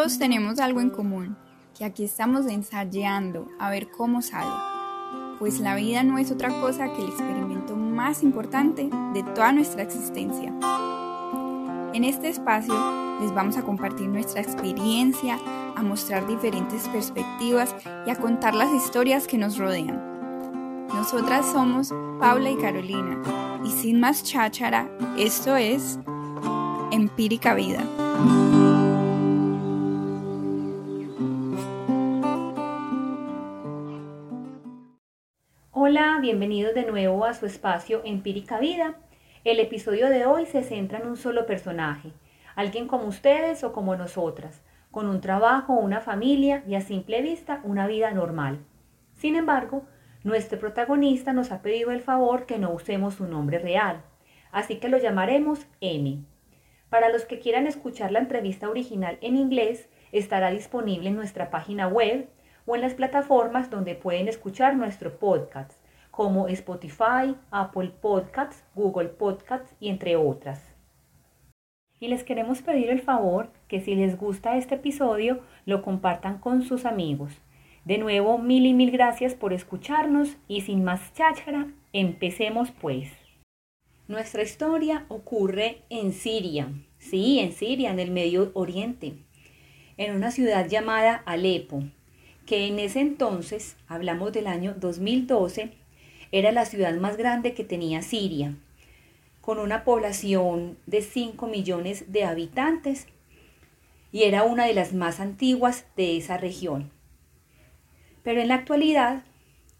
Todos tenemos algo en común, que aquí estamos ensayando a ver cómo sale, pues la vida no es otra cosa que el experimento más importante de toda nuestra existencia. En este espacio les vamos a compartir nuestra experiencia, a mostrar diferentes perspectivas y a contar las historias que nos rodean. Nosotras somos Paula y Carolina y sin más cháchara, esto es Empírica Vida. Bienvenidos de nuevo a su espacio Empírica Vida. El episodio de hoy se centra en un solo personaje, alguien como ustedes o como nosotras, con un trabajo, una familia y a simple vista una vida normal. Sin embargo, nuestro protagonista nos ha pedido el favor que no usemos su nombre real, así que lo llamaremos M. Para los que quieran escuchar la entrevista original en inglés, estará disponible en nuestra página web o en las plataformas donde pueden escuchar nuestro podcast, como Spotify, Apple Podcasts, Google Podcasts y entre otras. Y les queremos pedir el favor que si les gusta este episodio, lo compartan con sus amigos. De nuevo, mil y mil gracias por escucharnos y sin más cháchara, empecemos pues. Nuestra historia ocurre en Siria, sí, en Siria, en el Medio Oriente, en una ciudad llamada Alepo, que en ese entonces, hablamos del año 2012, era la ciudad más grande que tenía Siria, con una población de 5 millones de habitantes y era una de las más antiguas de esa región. Pero en la actualidad,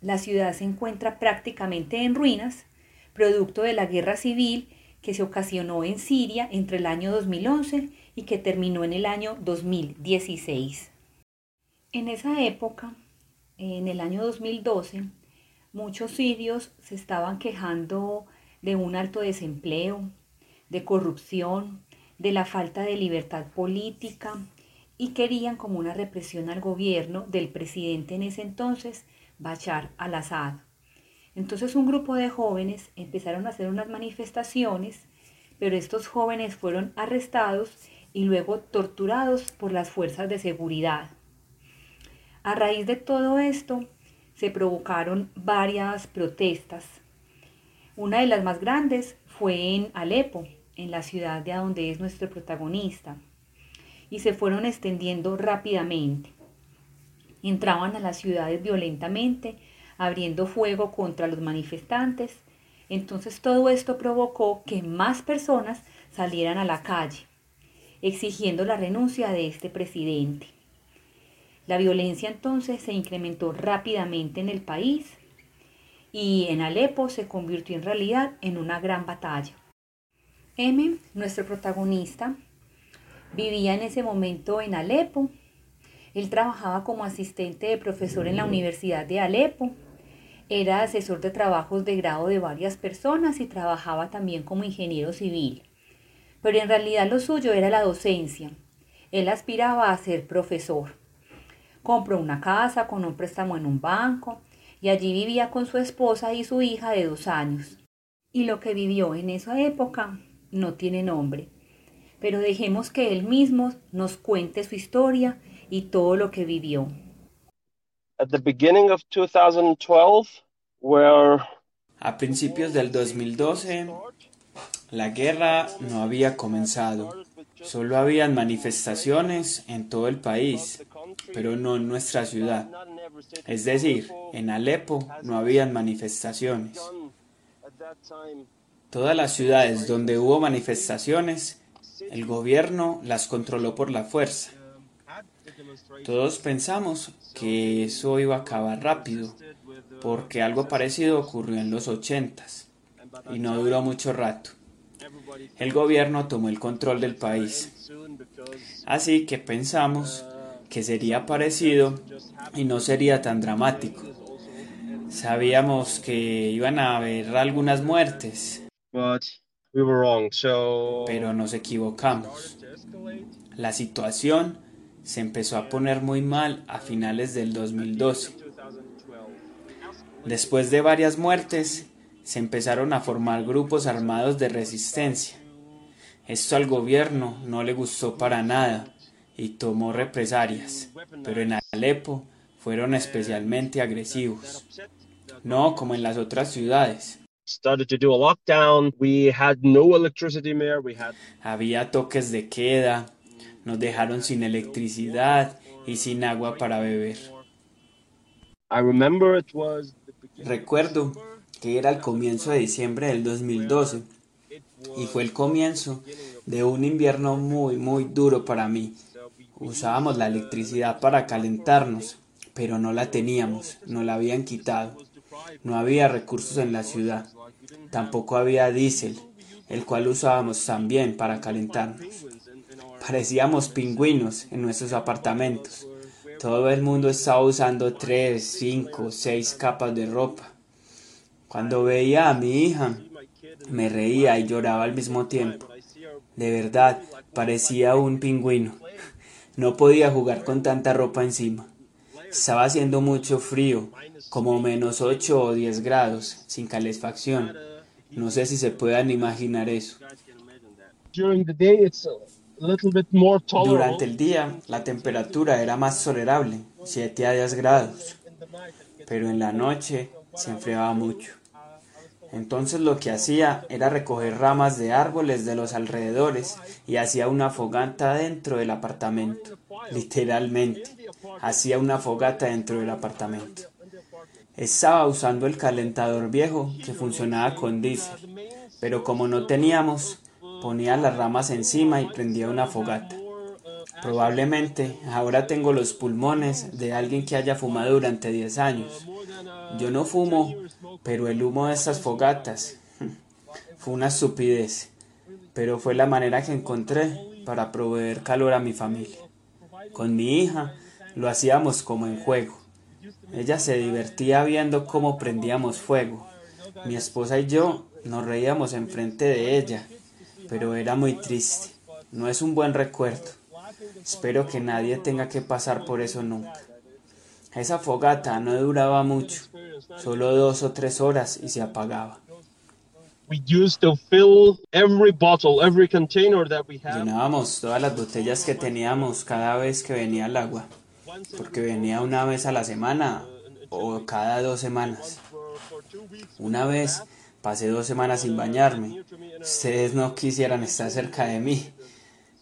la ciudad se encuentra prácticamente en ruinas, producto de la guerra civil que se ocasionó en Siria entre el año 2011 y que terminó en el año 2016. En esa época, en el año 2012, muchos sirios se estaban quejando de un alto desempleo, de corrupción, de la falta de libertad política y querían como una represión al gobierno del presidente en ese entonces, Bashar al-Assad. Entonces un grupo de jóvenes empezaron a hacer unas manifestaciones, pero estos jóvenes fueron arrestados y luego torturados por las fuerzas de seguridad. A raíz de todo esto, se provocaron varias protestas. Una de las más grandes fue en Alepo, en la ciudad de donde es nuestro protagonista, y se fueron extendiendo rápidamente. Entraban a las ciudades violentamente, abriendo fuego contra los manifestantes. Entonces todo esto provocó que más personas salieran a la calle, exigiendo la renuncia de este presidente. La violencia entonces se incrementó rápidamente en el país y en Alepo se convirtió en realidad en una gran batalla. M, nuestro protagonista, vivía en ese momento en Alepo. Él trabajaba como asistente de profesor en la Universidad de Alepo. Era asesor de trabajos de grado de varias personas y trabajaba también como ingeniero civil. Pero en realidad lo suyo era la docencia. Él aspiraba a ser profesor. Compró una casa con un préstamo en un banco y allí vivía con su esposa y su hija de dos años. Y lo que vivió en esa época no tiene nombre, pero dejemos que él mismo nos cuente su historia y todo lo que vivió. A principios del 2012, la guerra no había comenzado. Solo habían manifestaciones en todo el país pero no en nuestra ciudad. Es decir, en Alepo no habían manifestaciones. Todas las ciudades donde hubo manifestaciones, el gobierno las controló por la fuerza. Todos pensamos que eso iba a acabar rápido, porque algo parecido ocurrió en los ochentas, y no duró mucho rato. El gobierno tomó el control del país. Así que pensamos que sería parecido y no sería tan dramático. Sabíamos que iban a haber algunas muertes, pero nos equivocamos. La situación se empezó a poner muy mal a finales del 2012. Después de varias muertes, se empezaron a formar grupos armados de resistencia. Esto al gobierno no le gustó para nada y tomó represalias, pero en Alepo fueron especialmente agresivos, no como en las otras ciudades. Había toques de queda, nos dejaron sin electricidad y sin agua para beber. Recuerdo que era el comienzo de diciembre del 2012 y fue el comienzo de un invierno muy muy duro para mí. Usábamos la electricidad para calentarnos, pero no la teníamos, no la habían quitado. No había recursos en la ciudad. Tampoco había diésel, el cual usábamos también para calentarnos. Parecíamos pingüinos en nuestros apartamentos. Todo el mundo estaba usando tres, cinco, seis capas de ropa. Cuando veía a mi hija, me reía y lloraba al mismo tiempo. De verdad, parecía un pingüino. No podía jugar con tanta ropa encima. Estaba haciendo mucho frío, como menos 8 o 10 grados, sin calefacción. No sé si se puedan imaginar eso. Durante el día, la temperatura era más tolerable, 7 a 10 grados, pero en la noche se enfriaba mucho. Entonces lo que hacía era recoger ramas de árboles de los alrededores y hacía una fogata dentro del apartamento. Literalmente, hacía una fogata dentro del apartamento. Estaba usando el calentador viejo que funcionaba con diésel, pero como no teníamos, ponía las ramas encima y prendía una fogata. Probablemente ahora tengo los pulmones de alguien que haya fumado durante 10 años. Yo no fumo, pero el humo de estas fogatas fue una estupidez, pero fue la manera que encontré para proveer calor a mi familia. Con mi hija lo hacíamos como en juego. Ella se divertía viendo cómo prendíamos fuego. Mi esposa y yo nos reíamos enfrente de ella, pero era muy triste. No es un buen recuerdo. Espero que nadie tenga que pasar por eso nunca. Esa fogata no duraba mucho, solo dos o tres horas y se apagaba. Llenábamos todas las botellas que teníamos cada vez que venía el agua, porque venía una vez a la semana o cada dos semanas. Una vez pasé dos semanas sin bañarme. Ustedes no quisieran estar cerca de mí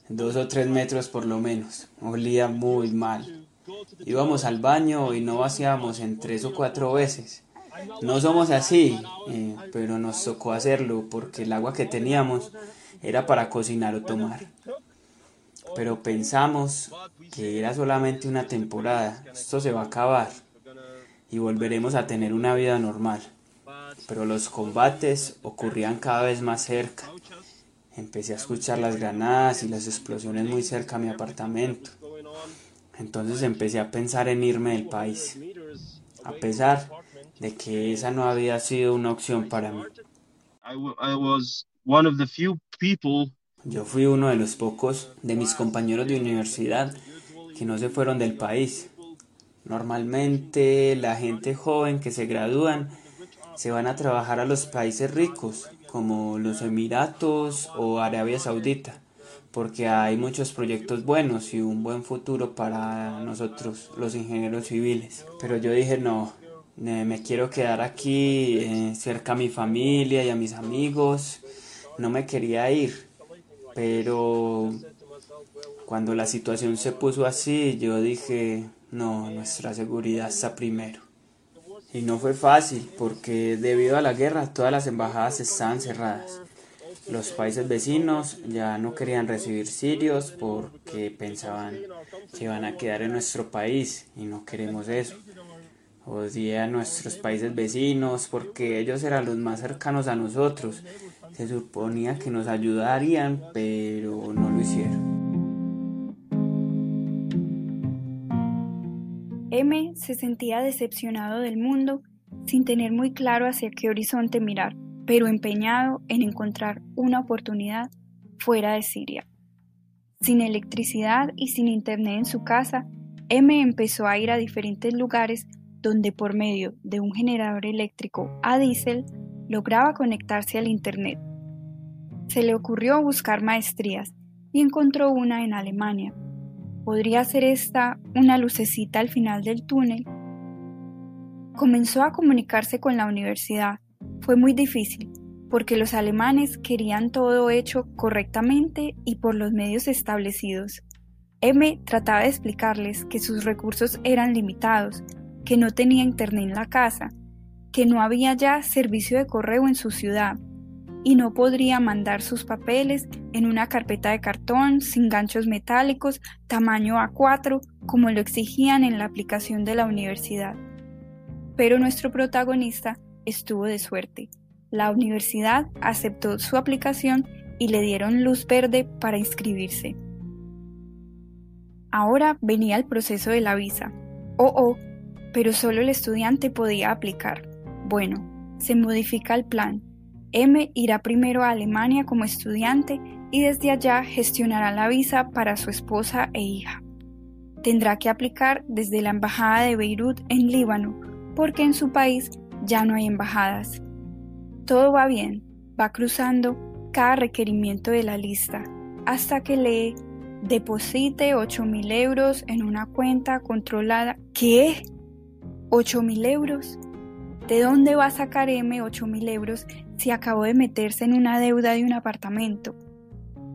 dos o tres metros por lo menos. Olía muy mal. Íbamos al baño y no vaciábamos en tres o cuatro veces. No somos así, eh, pero nos tocó hacerlo porque el agua que teníamos era para cocinar o tomar. Pero pensamos que era solamente una temporada, esto se va a acabar y volveremos a tener una vida normal. Pero los combates ocurrían cada vez más cerca Empecé a escuchar las granadas y las explosiones muy cerca a mi apartamento. Entonces empecé a pensar en irme del país, a pesar de que esa no había sido una opción para mí. Yo fui uno de los pocos de mis compañeros de universidad que no se fueron del país. Normalmente la gente joven que se gradúan se van a trabajar a los países ricos como los Emiratos o Arabia Saudita, porque hay muchos proyectos buenos y un buen futuro para nosotros, los ingenieros civiles. Pero yo dije, no, me quiero quedar aquí eh, cerca a mi familia y a mis amigos, no me quería ir, pero cuando la situación se puso así, yo dije, no, nuestra seguridad está primero. Y no fue fácil porque debido a la guerra todas las embajadas estaban cerradas. Los países vecinos ya no querían recibir sirios porque pensaban que iban a quedar en nuestro país y no queremos eso. Odié a nuestros países vecinos porque ellos eran los más cercanos a nosotros. Se suponía que nos ayudarían, pero no lo hicieron. M se sentía decepcionado del mundo sin tener muy claro hacia qué horizonte mirar, pero empeñado en encontrar una oportunidad fuera de Siria. Sin electricidad y sin internet en su casa, M empezó a ir a diferentes lugares donde por medio de un generador eléctrico a diésel lograba conectarse al internet. Se le ocurrió buscar maestrías y encontró una en Alemania, ¿Podría ser esta una lucecita al final del túnel? Comenzó a comunicarse con la universidad. Fue muy difícil, porque los alemanes querían todo hecho correctamente y por los medios establecidos. M trataba de explicarles que sus recursos eran limitados, que no tenía internet en la casa, que no había ya servicio de correo en su ciudad, y no podría mandar sus papeles en una carpeta de cartón sin ganchos metálicos tamaño A4 como lo exigían en la aplicación de la universidad. Pero nuestro protagonista estuvo de suerte. La universidad aceptó su aplicación y le dieron luz verde para inscribirse. Ahora venía el proceso de la visa. Oh, oh, pero solo el estudiante podía aplicar. Bueno, se modifica el plan M irá primero a Alemania como estudiante y desde allá gestionará la visa para su esposa e hija. Tendrá que aplicar desde la Embajada de Beirut en Líbano, porque en su país ya no hay embajadas. Todo va bien, va cruzando cada requerimiento de la lista, hasta que lee deposite 8.000 euros en una cuenta controlada. ¿Qué? ¿8.000 euros? ¿De dónde va a sacar M 8.000 euros si acabó de meterse en una deuda de un apartamento.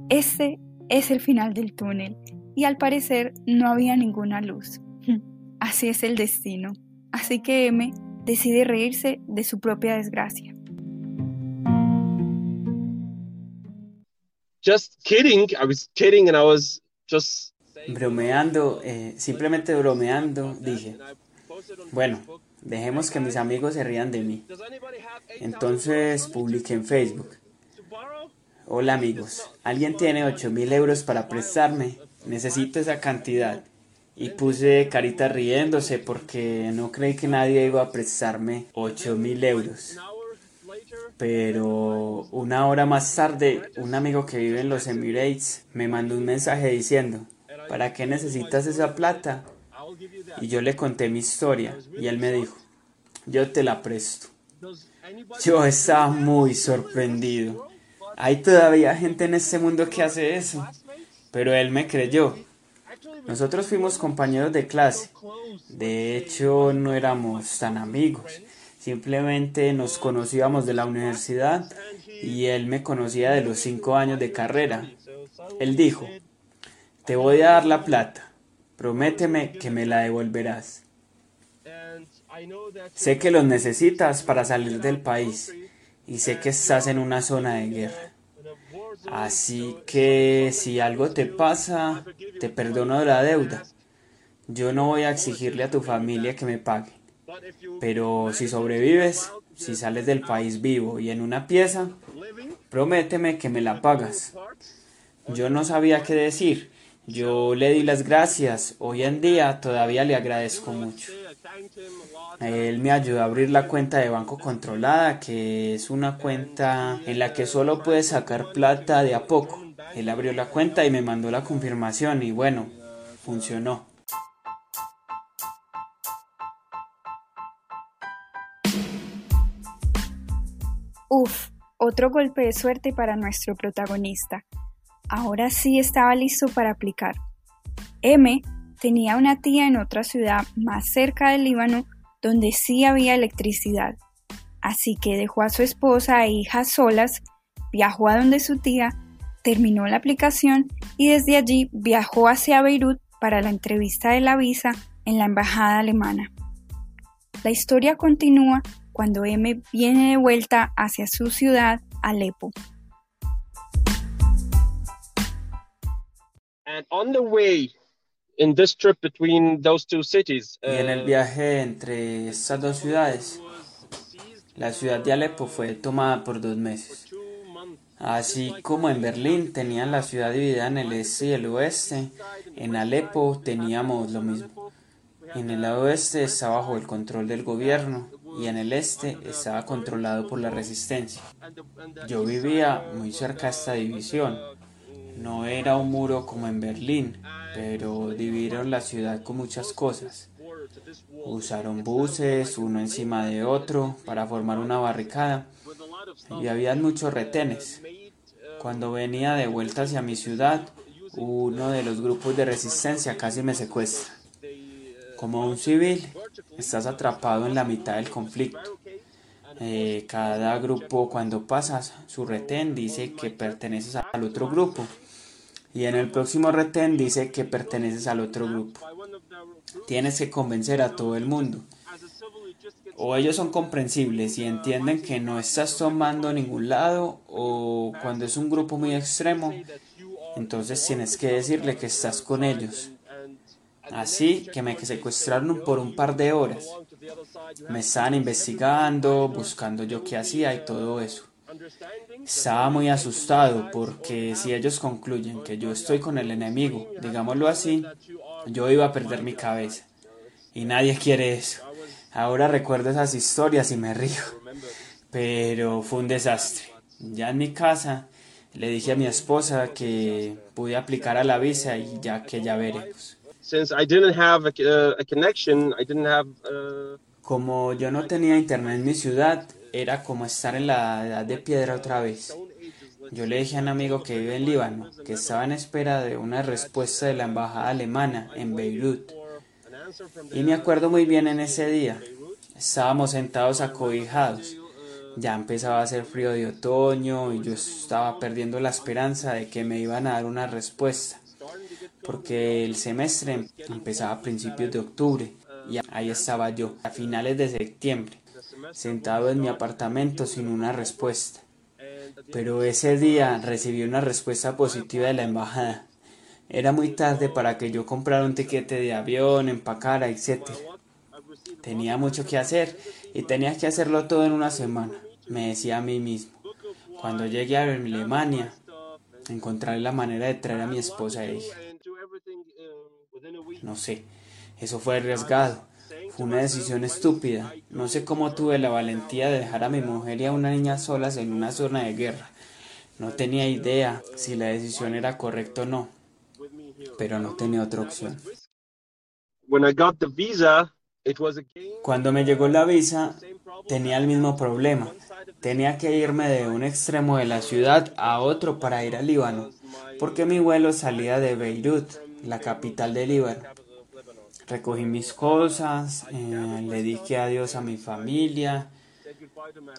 Este es el final del túnel y al parecer no había ninguna luz. Así es el destino. Así que M decide reírse de su propia desgracia. Just kidding, I was kidding and I was just bromeando, eh, simplemente bromeando, dije, bueno, Dejemos que mis amigos se rían de mí. Entonces publiqué en Facebook. Hola amigos, ¿alguien tiene 8 mil euros para prestarme? Necesito esa cantidad. Y puse carita riéndose porque no creí que nadie iba a prestarme 8 mil euros. Pero una hora más tarde, un amigo que vive en los Emirates me mandó un mensaje diciendo, ¿para qué necesitas esa plata? Y yo le conté mi historia y él me dijo, yo te la presto. Yo estaba muy sorprendido. Hay todavía gente en este mundo que hace eso. Pero él me creyó. Nosotros fuimos compañeros de clase. De hecho, no éramos tan amigos. Simplemente nos conocíamos de la universidad y él me conocía de los cinco años de carrera. Él dijo, te voy a dar la plata. Prométeme que me la devolverás. Sé que los necesitas para salir del país y sé que estás en una zona de guerra. Así que si algo te pasa, te perdono la deuda. Yo no voy a exigirle a tu familia que me pague. Pero si sobrevives, si sales del país vivo y en una pieza, prométeme que me la pagas. Yo no sabía qué decir. Yo le di las gracias. Hoy en día todavía le agradezco mucho. Él me ayudó a abrir la cuenta de banco controlada, que es una cuenta en la que solo puedes sacar plata de a poco. Él abrió la cuenta y me mandó la confirmación y bueno, funcionó. Uf, otro golpe de suerte para nuestro protagonista. Ahora sí estaba listo para aplicar. M tenía una tía en otra ciudad más cerca del Líbano donde sí había electricidad. Así que dejó a su esposa e hija solas, viajó a donde su tía, terminó la aplicación y desde allí viajó hacia Beirut para la entrevista de la visa en la embajada alemana. La historia continúa cuando M viene de vuelta hacia su ciudad, Alepo. And on the way in this trip between those two cities, y en el uh, viaje entre estas dos ciudades, la ciudad de Alepo fue tomada por dos meses. Así como en Berlín tenían la ciudad dividida en el este y el oeste, en Alepo teníamos lo mismo. En el lado oeste estaba bajo el control del gobierno y en el este estaba controlado por la resistencia. Yo vivía muy cerca de esta división. No era un muro como en Berlín, pero dividieron la ciudad con muchas cosas. Usaron buses uno encima de otro para formar una barricada y había muchos retenes. Cuando venía de vuelta hacia mi ciudad, uno de los grupos de resistencia casi me secuestra. Como un civil, estás atrapado en la mitad del conflicto. Eh, cada grupo cuando pasas su retén dice que perteneces al otro grupo y en el próximo retén dice que perteneces al otro grupo. Tienes que convencer a todo el mundo. O ellos son comprensibles y entienden que no estás tomando ningún lado o cuando es un grupo muy extremo, entonces tienes que decirle que estás con ellos. Así que me secuestraron por un par de horas. Me estaban investigando, buscando yo qué hacía y todo eso. Estaba muy asustado porque si ellos concluyen que yo estoy con el enemigo, digámoslo así, yo iba a perder mi cabeza. Y nadie quiere eso. Ahora recuerdo esas historias y me río. Pero fue un desastre. Ya en mi casa le dije a mi esposa que pude aplicar a la visa y ya que ya veremos. Como yo no tenía internet en mi ciudad, era como estar en la edad de piedra otra vez. Yo le dije a un amigo que vive en Líbano que estaba en espera de una respuesta de la embajada alemana en Beirut. Y me acuerdo muy bien en ese día. Estábamos sentados acobijados. Ya empezaba a hacer frío de otoño y yo estaba perdiendo la esperanza de que me iban a dar una respuesta, porque el semestre empezaba a principios de octubre y ahí estaba yo, a finales de septiembre sentado en mi apartamento sin una respuesta. Pero ese día recibí una respuesta positiva de la embajada. Era muy tarde para que yo comprara un tiquete de avión, empacara, etc. Tenía mucho que hacer y tenía que hacerlo todo en una semana, me decía a mí mismo. Cuando llegué a Alemania, encontraré la manera de traer a mi esposa e hija. No sé, eso fue arriesgado, fue una decisión estúpida. No sé cómo tuve la valentía de dejar a mi mujer y a una niña solas en una zona de guerra. No tenía idea si la decisión era correcta o no, pero no tenía otra opción. Cuando me llegó la visa, tenía el mismo problema. Tenía que irme de un extremo de la ciudad a otro para ir al Líbano, porque mi vuelo salía de Beirut, la capital del Líbano. Recogí mis cosas, eh, le dije adiós a mi familia.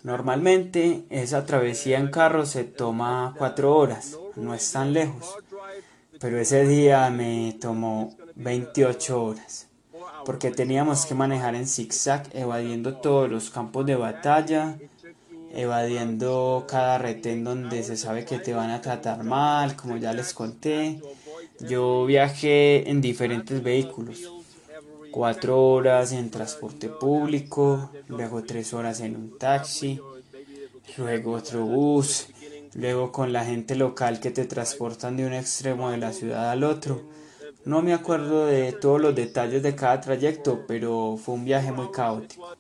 Normalmente esa travesía en carro se toma cuatro horas, no es tan lejos, pero ese día me tomó 28 horas, porque teníamos que manejar en zigzag, evadiendo todos los campos de batalla, evadiendo cada retén donde se sabe que te van a tratar mal, como ya les conté. Yo viajé en diferentes vehículos, cuatro horas en transporte público, luego tres horas en un taxi, luego otro bus, luego con la gente local que te transportan de un extremo de la ciudad al otro. No me acuerdo de todos los detalles de cada trayecto, pero fue un viaje muy caótico.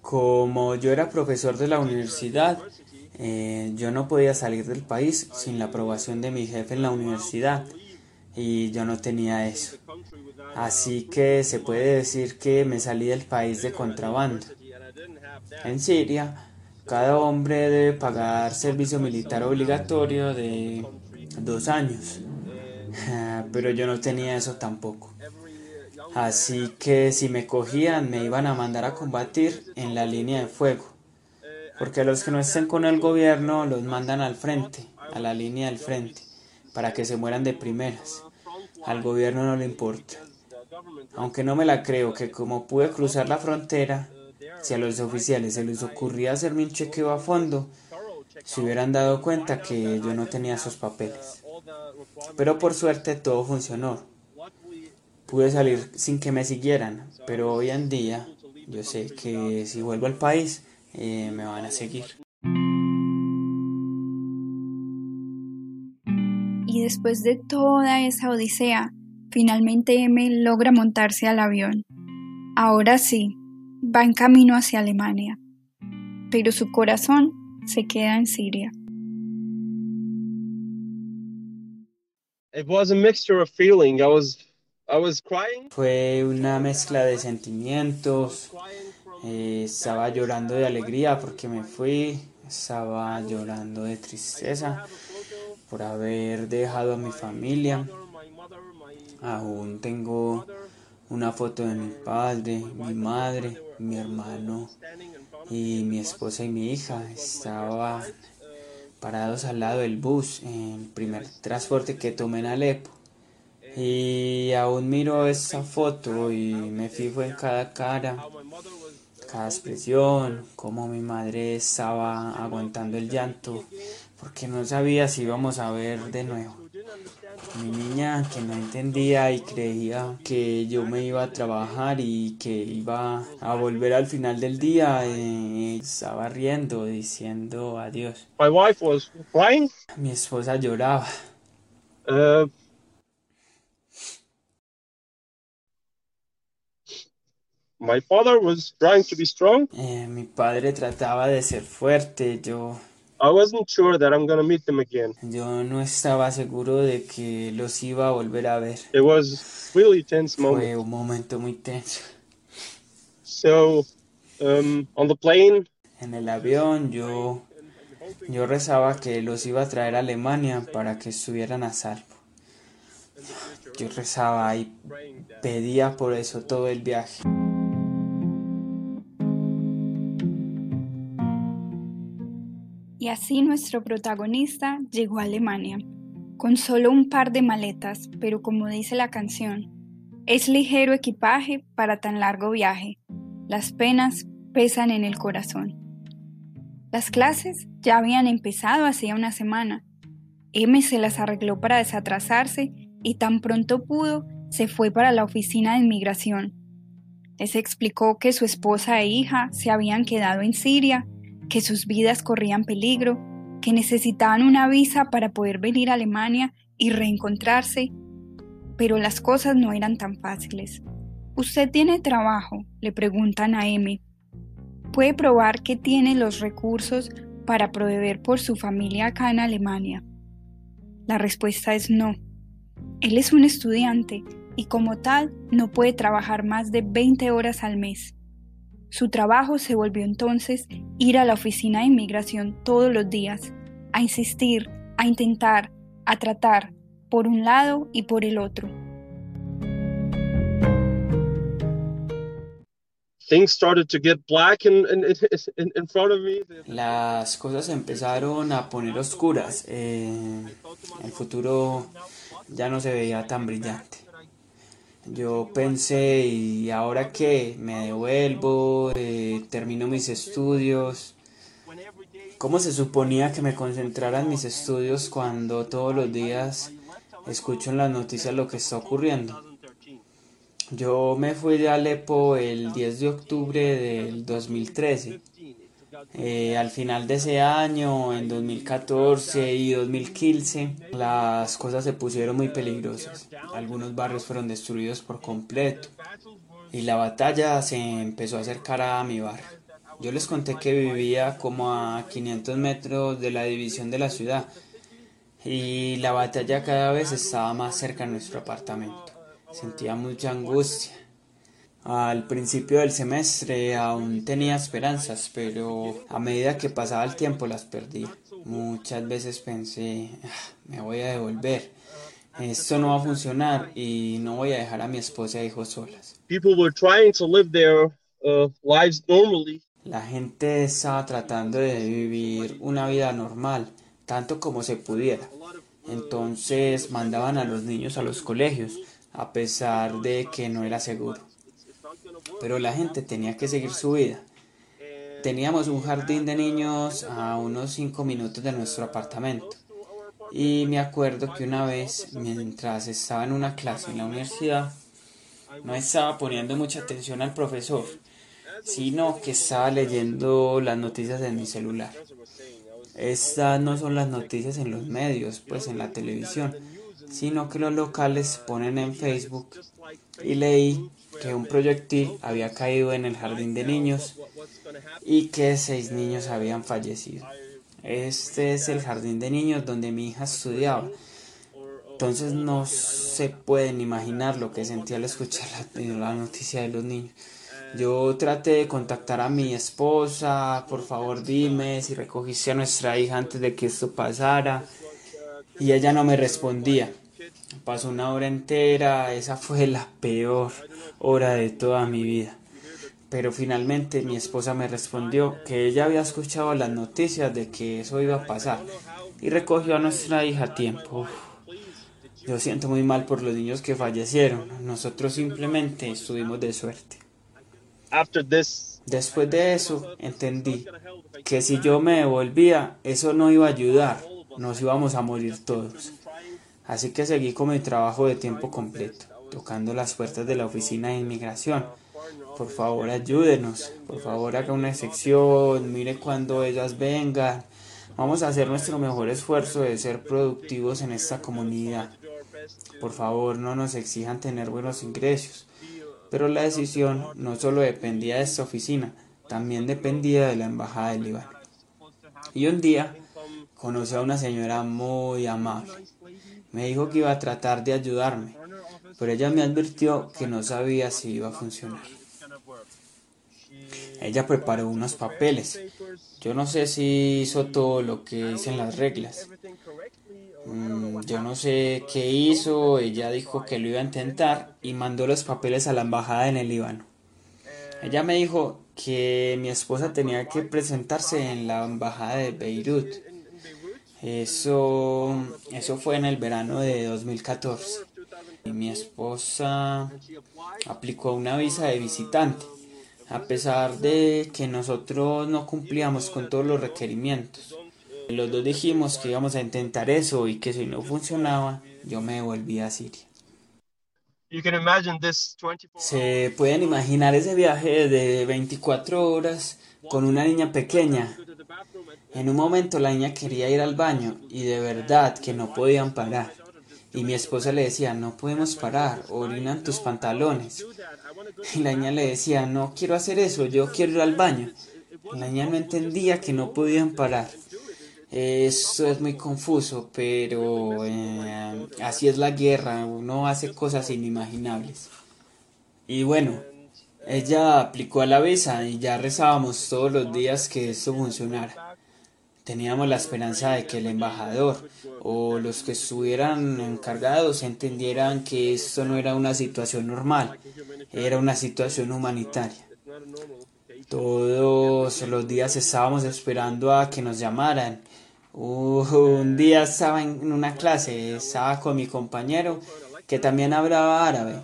Como yo era profesor de la universidad, eh, yo no podía salir del país sin la aprobación de mi jefe en la universidad y yo no tenía eso. Así que se puede decir que me salí del país de contrabando. En Siria, cada hombre debe pagar servicio militar obligatorio de dos años, pero yo no tenía eso tampoco. Así que si me cogían me iban a mandar a combatir en la línea de fuego, porque los que no estén con el gobierno los mandan al frente, a la línea del frente, para que se mueran de primeras. Al gobierno no le importa. Aunque no me la creo que como pude cruzar la frontera, si a los oficiales se les ocurría hacerme un chequeo a fondo, se hubieran dado cuenta que yo no tenía esos papeles. Pero por suerte todo funcionó. Pude salir sin que me siguieran, pero hoy en día yo sé que si vuelvo al país eh, me van a seguir. Después de toda esa odisea, finalmente M logra montarse al avión. Ahora sí, va en camino hacia Alemania, pero su corazón se queda en Siria. Fue una mezcla de sentimientos. Eh, estaba llorando de alegría porque me fui, estaba llorando de tristeza por haber dejado a mi familia. Aún tengo una foto de mi padre, mi madre, mi hermano y mi esposa y mi hija. Estaban parados al lado del bus, en el primer transporte que tomé en Alepo. Y aún miro esa foto y me fijo en cada cara, cada expresión, cómo mi madre estaba aguantando el llanto, porque no sabía si íbamos a ver de nuevo. Mi niña que no entendía y creía que yo me iba a trabajar y que iba a volver al final del día, eh, estaba riendo, diciendo adiós. My wife was crying. Mi esposa lloraba. Uh, my father was trying to be strong. Eh, mi padre trataba de ser fuerte, yo, I wasn't sure that I'm gonna meet them again. yo no estaba seguro de que los iba a volver a ver. It was really tense moment. Fue un momento muy tenso. So, um, on the plane, En el avión yo, yo rezaba que los iba a traer a Alemania para que estuvieran a salvo. Yo rezaba y pedía por eso todo el viaje. Y así nuestro protagonista llegó a Alemania, con solo un par de maletas, pero como dice la canción, es ligero equipaje para tan largo viaje. Las penas pesan en el corazón. Las clases ya habían empezado hacía una semana. M se las arregló para desatrasarse y tan pronto pudo se fue para la oficina de inmigración. Les explicó que su esposa e hija se habían quedado en Siria, que sus vidas corrían peligro, que necesitaban una visa para poder venir a Alemania y reencontrarse. Pero las cosas no eran tan fáciles. ¿Usted tiene trabajo? le preguntan a M. ¿Puede probar que tiene los recursos para proveer por su familia acá en Alemania? La respuesta es no. Él es un estudiante y como tal no puede trabajar más de 20 horas al mes. Su trabajo se volvió entonces ir a la oficina de inmigración todos los días, a insistir, a intentar, a tratar, por un lado y por el otro. things started to get black in, in, in, in front of me. Las cosas empezaron a poner oscuras. eh, el futuro ya no se veía tan brillante. Yo pensé, ¿y ahora qué? ¿Me devuelvo? Eh, ¿Termino mis estudios? ¿Cómo se suponía que me concentrara en mis estudios cuando todos los días escucho en las noticias lo que está ocurriendo? Yo me fui de Alepo el 10 de octubre del 2013. Eh, al final de ese año, en 2014 y 2015, las cosas se pusieron muy peligrosas. Algunos barrios fueron destruidos por completo y la batalla se empezó a acercar a mi barrio. Yo les conté que vivía como a 500 metros de la división de la ciudad y la batalla cada vez estaba más cerca de nuestro apartamento. Sentía mucha angustia. Al principio del semestre aún tenía esperanzas, pero a medida que pasaba el tiempo las perdía. Muchas veces pensé, "Ah, me voy a devolver. Esto no va a funcionar y no voy a dejar a mi esposa e hijos solas. Uh. La gente estaba tratando de vivir una vida normal, tanto como se pudiera. Entonces mandaban a los niños a los colegios, a pesar de que no era seguro. Pero la gente tenía que seguir su vida. Teníamos un jardín de niños a unos 5 minutos de nuestro apartamento. Y me acuerdo que una vez, mientras estaba en una clase en la universidad, no estaba poniendo mucha atención al profesor, sino que estaba leyendo las noticias en mi celular. Estas no son las noticias en los medios, pues en la televisión, sino que los locales ponen en Facebook y leí que un proyectil había caído en el jardín de niños y que seis niños habían fallecido. Este es el jardín de niños donde mi hija estudiaba. Entonces no se pueden imaginar lo que sentí al escuchar la, la noticia de los niños. Yo traté de contactar a mi esposa, por favor dime si recogiste a nuestra hija antes de que esto pasara. Y ella no me respondía. Pasó una hora entera, esa fue la peor hora de toda mi vida. Pero finalmente mi esposa me respondió que ella había escuchado las noticias de que eso iba a pasar y recogió a nuestra hija a tiempo. Yo siento muy mal por los niños que fallecieron. Nosotros simplemente estuvimos de suerte. Después de eso, entendí que si yo me devolvía, eso no iba a ayudar. Nos íbamos a morir todos. Así que seguí con mi trabajo de tiempo completo, tocando las puertas de la oficina de inmigración por favor ayúdenos, por favor haga una excepción, mire cuando ellas vengan. Vamos a hacer nuestro mejor esfuerzo de ser productivos en esta comunidad. Por favor, no nos exijan tener buenos ingresos. Pero la decisión no solo dependía de esta oficina, también dependía de la embajada de Líbano. Y un día conocí a una señora muy amable. Me dijo que iba a tratar de ayudarme, pero ella me advirtió que no sabía si iba a funcionar. Ella preparó unos papeles. Yo no sé si hizo todo lo que dicen las reglas. Mm, yo no sé qué hizo. Ella dijo que lo iba a intentar y mandó los papeles a la embajada en el Líbano. Ella me dijo que mi esposa tenía que presentarse en la embajada de Beirut. Eso, eso fue en el verano de 2014. Y mi esposa aplicó una visa de visitante a pesar de que nosotros no cumplíamos con todos los requerimientos. Los dos dijimos que íbamos a intentar eso y que si no funcionaba, yo me devolví a Siria. Se pueden imaginar ese viaje de 24 horas con una niña pequeña. En un momento la niña quería ir al baño y de verdad que no podían parar. Y mi esposa le decía, no podemos parar, orinan tus pantalones. Y la niña le decía, no quiero hacer eso, yo quiero ir al baño. la niña no entendía que no podían parar. Eso es muy confuso, pero eh, así es la guerra, uno hace cosas inimaginables. Y bueno, ella aplicó a la visa y ya rezábamos todos los días que esto funcionara. Teníamos la esperanza de que el embajador o los que estuvieran encargados entendieran que esto no era una situación normal, era una situación humanitaria. Todos los días estábamos esperando a que nos llamaran. un día estaba en una clase, estaba con mi compañero que también hablaba árabe.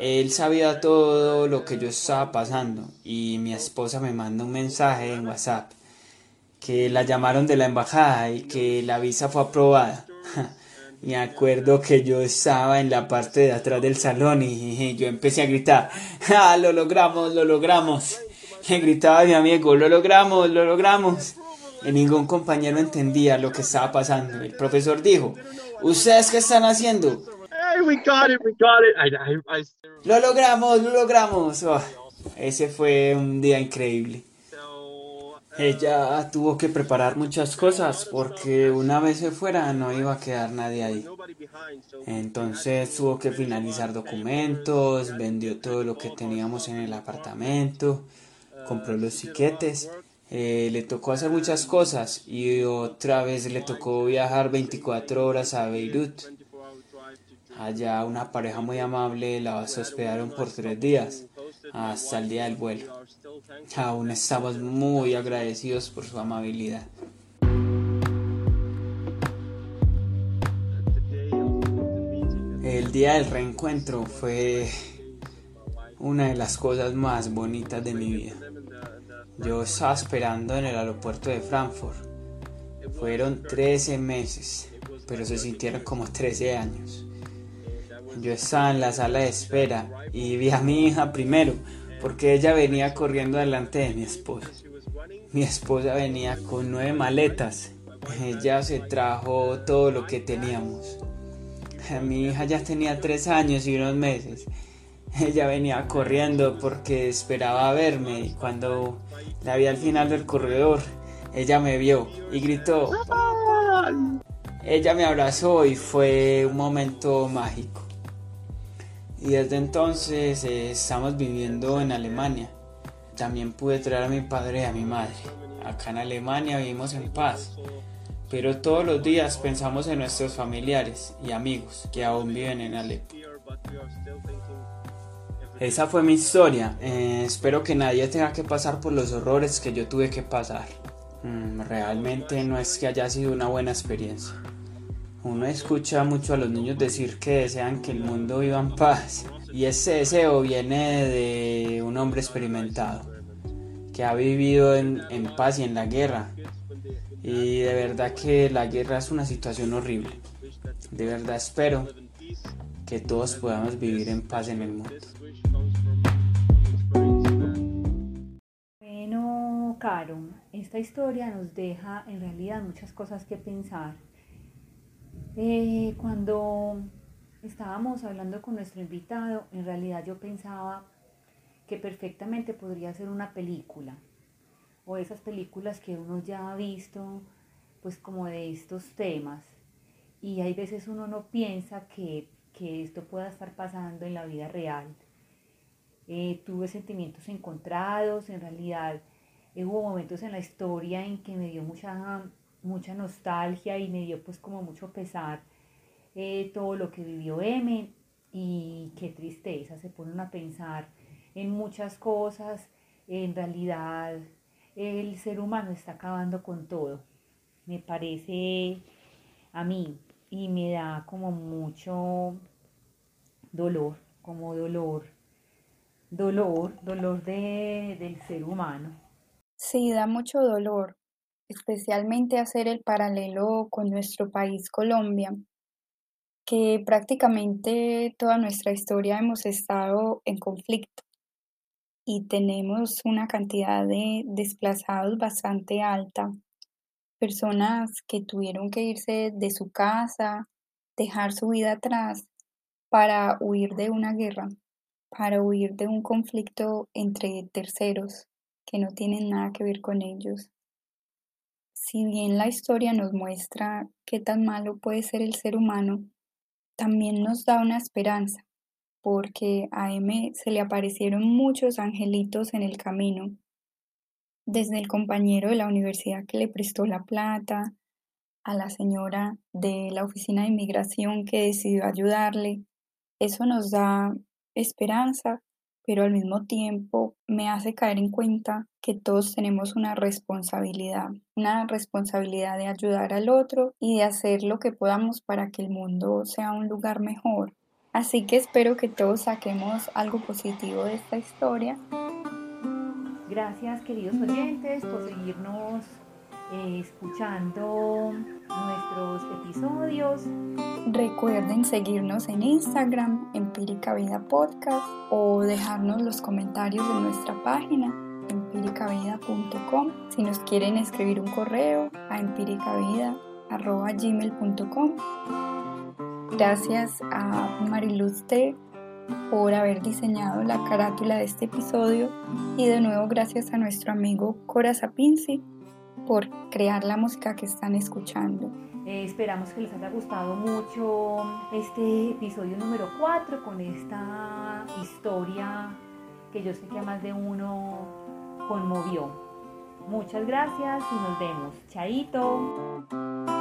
Él sabía todo lo que yo estaba pasando y mi esposa me manda un mensaje en WhatsApp que la llamaron de la embajada y que la visa fue aprobada. Me acuerdo que yo estaba en la parte de atrás del salón y yo empecé a gritar, ¡Ah, lo logramos, lo logramos! Gritaba mi amigo, lo logramos, lo logramos. Y ningún compañero entendía lo que estaba pasando. El profesor dijo, ¿ustedes qué están haciendo? Lo logramos, lo logramos. Oh, ese fue un día increíble. Ella tuvo que preparar muchas cosas porque una vez se fuera no iba a quedar nadie ahí. Entonces tuvo que finalizar documentos, vendió todo lo que teníamos en el apartamento, compró los siquetes, eh, le tocó hacer muchas cosas y otra vez le tocó viajar 24 horas a Beirut. Allá una pareja muy amable la hospedaron por tres días hasta el día del vuelo. Aún estamos muy agradecidos por su amabilidad. El día del reencuentro fue una de las cosas más bonitas de mi vida. Yo estaba esperando en el aeropuerto de Frankfurt. Fueron 13 meses, pero se sintieron como 13 años. Yo estaba en la sala de espera y vi a mi hija primero porque ella venía corriendo delante de mi esposa. Mi esposa venía con nueve maletas. Ella se trajo todo lo que teníamos. Mi hija ya tenía tres años y unos meses. Ella venía corriendo porque esperaba verme y cuando la vi al final del corredor, ella me vio y gritó. Ella me abrazó y fue un momento mágico. Y desde entonces eh, estamos viviendo en Alemania. También pude traer a mi padre y a mi madre. Acá en Alemania vivimos en paz. pero todos los días pensamos en nuestros familiares y amigos que aún viven en Alepo. Esa fue mi historia. Eh, espero que nadie tenga que pasar por los horrores que yo tuve que pasar. Mm, realmente no es que haya sido una buena experiencia. Uno escucha mucho a los niños decir que desean que el mundo viva en paz. Y ese deseo viene de un hombre experimentado, que ha vivido en, en paz y en la guerra. Y de verdad que la guerra es una situación horrible. De verdad espero que todos podamos vivir en paz en el mundo. Bueno, Caro, esta historia nos deja en realidad muchas cosas que pensar. Eh, cuando estábamos hablando con nuestro invitado, en realidad yo pensaba que perfectamente podría ser una película o esas películas que uno ya ha visto pues como de estos temas y hay veces uno no piensa que, esto pueda estar pasando en la vida real. Eh, tuve sentimientos encontrados, en realidad eh, hubo momentos en la historia en que me dio mucha, mucha nostalgia y me dio pues como mucho pesar eh, todo lo que vivió M. Y qué tristeza, se ponen a pensar en muchas cosas, en realidad el ser humano está acabando con todo, me parece a mí. Y me da como mucho dolor, como dolor, dolor, dolor de, del ser humano. Sí, da mucho dolor, especialmente hacer el paralelo con nuestro país Colombia, que prácticamente toda nuestra historia hemos estado en conflicto y tenemos una cantidad de desplazados bastante alta, personas que tuvieron que irse de su casa, dejar su vida atrás para huir de una guerra, para huir de un conflicto entre terceros que no tienen nada que ver con ellos. Si bien la historia nos muestra qué tan malo puede ser el ser humano, también nos da una esperanza, porque a M se le aparecieron muchos angelitos en el camino, desde el compañero de la universidad que le prestó la plata, a la señora de la oficina de inmigración que decidió ayudarle. Eso nos da esperanza, pero al mismo tiempo me hace caer en cuenta que todos tenemos una responsabilidad, una responsabilidad de ayudar al otro y de hacer lo que podamos para que el mundo sea un lugar mejor. Así que espero que todos saquemos algo positivo de esta historia. Gracias queridos oyentes por seguirnos eh, escuchando nuestros episodios. Recuerden seguirnos en Instagram, Empírica Vida Podcast, o dejarnos los comentarios en nuestra página empíricavida.com. Si nos quieren escribir un correo a empíricavida.gmail.com. Gracias a Mariluz T por haber diseñado la carátula de este episodio y de nuevo gracias a nuestro amigo Cora Sapinsi por crear la música que están escuchando. Eh, esperamos que les haya gustado mucho este episodio número 4 con esta historia que yo sé que a más de uno conmovió. Muchas gracias y nos vemos. Chaito.